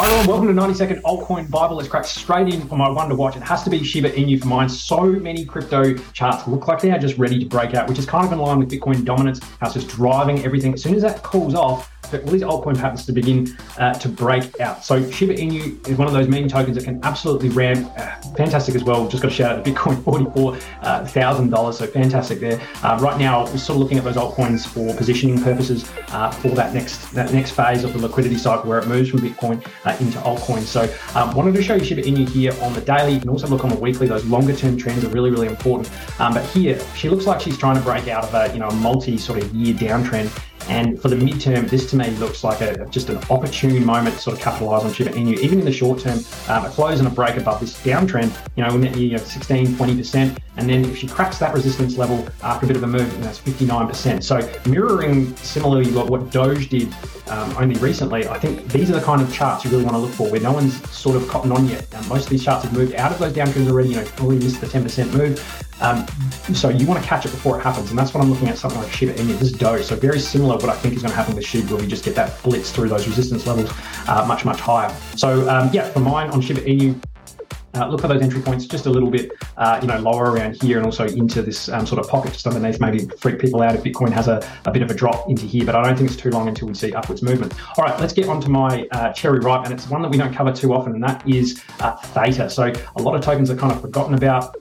Hi everyone, welcome to 90 Second Altcoin Bible. Let's crack straight in for my one to watch. It has to be Shiba Inu for mine. So many crypto charts look like they are just ready to break out, which is kind of in line with Bitcoin dominance, how it's just driving everything. As soon as that cools off, all these altcoin patterns to begin uh, to break out. So Shiba Inu is one of those meme tokens that can absolutely ramp. Uh, fantastic as well. Just got a shout out to Bitcoin, forty-four uh, thousand dollars. So fantastic there. Uh, right now, we're sort of looking at those altcoins for positioning purposes uh, for that next that next phase of the liquidity cycle where it moves from Bitcoin into altcoins. So um, wanted to show you Shiba Inu here on the daily. You can also look on the weekly. Those longer term trends are really really important. Um, but here, she looks like she's trying to break out of a you know a multi sort of year downtrend and for the midterm, this to me looks like a just an opportune moment to sort of capitalise on Shiba Inu. Even in the short term, um, a close and a break above this downtrend, you know, you know 16, 20%. And then if she cracks that resistance level after a bit of a move, that's 59%. So mirroring similarly what, Doge did um, only recently, I think these are the kind of charts you really want to look for where no one's sort of cotton on yet. Um, most of these charts have moved out of those downtrends already, you know, already missed the 10% move. Um, so you want to catch it before it happens, and that's what I'm looking at. Something like Shiba Inu, this Doge. So very similar. What I think is going to happen with Shiba, where we just get that blitz through those resistance levels uh, much much higher. So um, yeah, for mine on Shiba Inu, uh, look for those entry points just a little bit, uh, you know, lower around here and also into this um, sort of pocket just underneath, maybe freak people out if Bitcoin has a, a, bit of a drop into here, but I don't think it's too long until we see upwards movement. All right, let's get onto my uh, cherry ripe, and it's one that we don't cover too often, and that is uh, Theta. So a lot of tokens are kind of forgotten about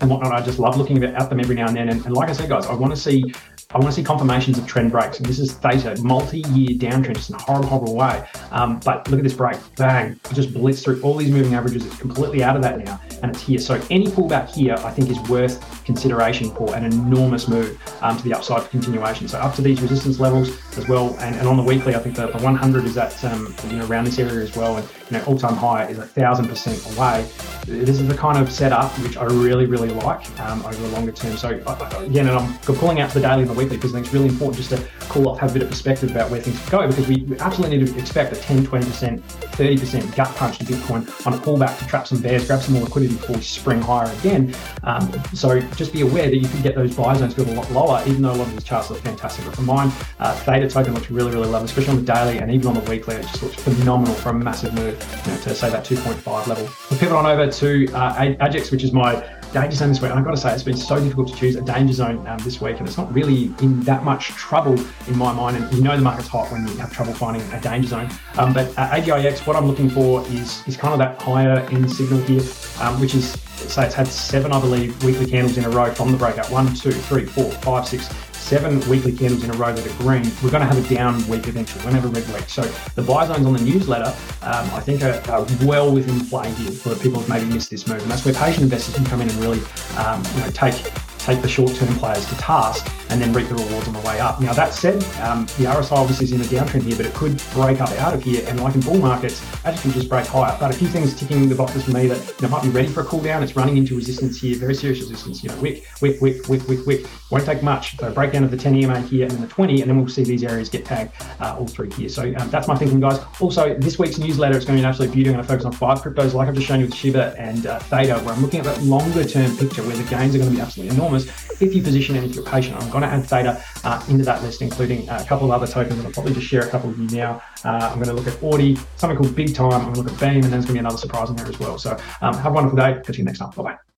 and whatnot. I just love looking at them every now and then. And, and like I said, guys, I want to see I want to see confirmations of trend breaks. And this is theta, multi-year downtrend, just in a horrible, horrible way. Um, but look at this break, bang, It just blitz through all these moving averages. It's completely out of that now, and it's here. So any pullback here, I think, is worth consideration for an enormous move um, to the upside for continuation. So up to these resistance levels as well, and, and on the weekly, I think the, the 100 is at um, you know around this area as well, and you know all-time high is a thousand percent away. This is the kind of setup which I really, really like um, over the longer term. So again, and I'm pulling out to the daily and the weekly because I think it's really important just to cool off, have a bit of perspective about where things go because we absolutely need to expect a 10, 20%, 30% gut punch to Bitcoin on a pullback to trap some bears, grab some more liquidity before we spring higher again. Um, so just be aware that you can get those buy zones go a lot lower, even though a lot of these charts look fantastic. But for mine, uh, Theta token looks really, really lovely, especially on the daily and even on the weekly. It just looks phenomenal for a massive move you know, to say that 2.5 level. We'll pivot on over to uh, AGIX, which is my danger zone this week. I've got to say, it's been so difficult to choose a danger zone um, this week, and it's not really in that much trouble in my mind. And you know the market's hot when you have trouble finding a danger zone. Um, but uh, AGIX, what I'm looking for is is kind of that higher end signal here, um, which is say it's had seven, I believe, weekly candles in a row from the breakout. One, two, three, four, five, six, seven weekly candles in a row that are green, we're going to have a down week eventually. We're going to have a red week. So the buy zones on the newsletter, um, I think, are, are, well within play here for people who've maybe missed this move. And that's where patient investors can come in and really um, you know, take take the short-term players to task and then reap the rewards on the way up. Now that said, um, the RSI obviously is in a downtrend here, but it could break up out of here. And like in bull markets, actually can just break higher. But a few things ticking the boxes for me that you know, might be ready for a cool down. It's running into resistance here, very serious resistance. You know, wick, wick, wick, wick, wick, wick. Won't take much. So breakdown of the 10 EMA here and then the 20, and then we'll see these areas get tagged uh, all through here. So um, that's my thinking, guys. Also, this week's newsletter is going to be an absolute beauty. I'm going to focus on five cryptos, like I've just shown you with Shiba and uh, Theta, where I'm looking at that longer term picture where the gains are going to be absolutely enormous if you position and if you're patient. I'm to add Theta uh, into that list, including uh, a couple of other tokens, and I'll probably just share a couple of you now. Uh, I'm going to look at ORDI, something called Big Time. I'm going to look at Beam, and there's going to be another surprise in there as well. So um, have a wonderful day. Catch you next time. Bye bye.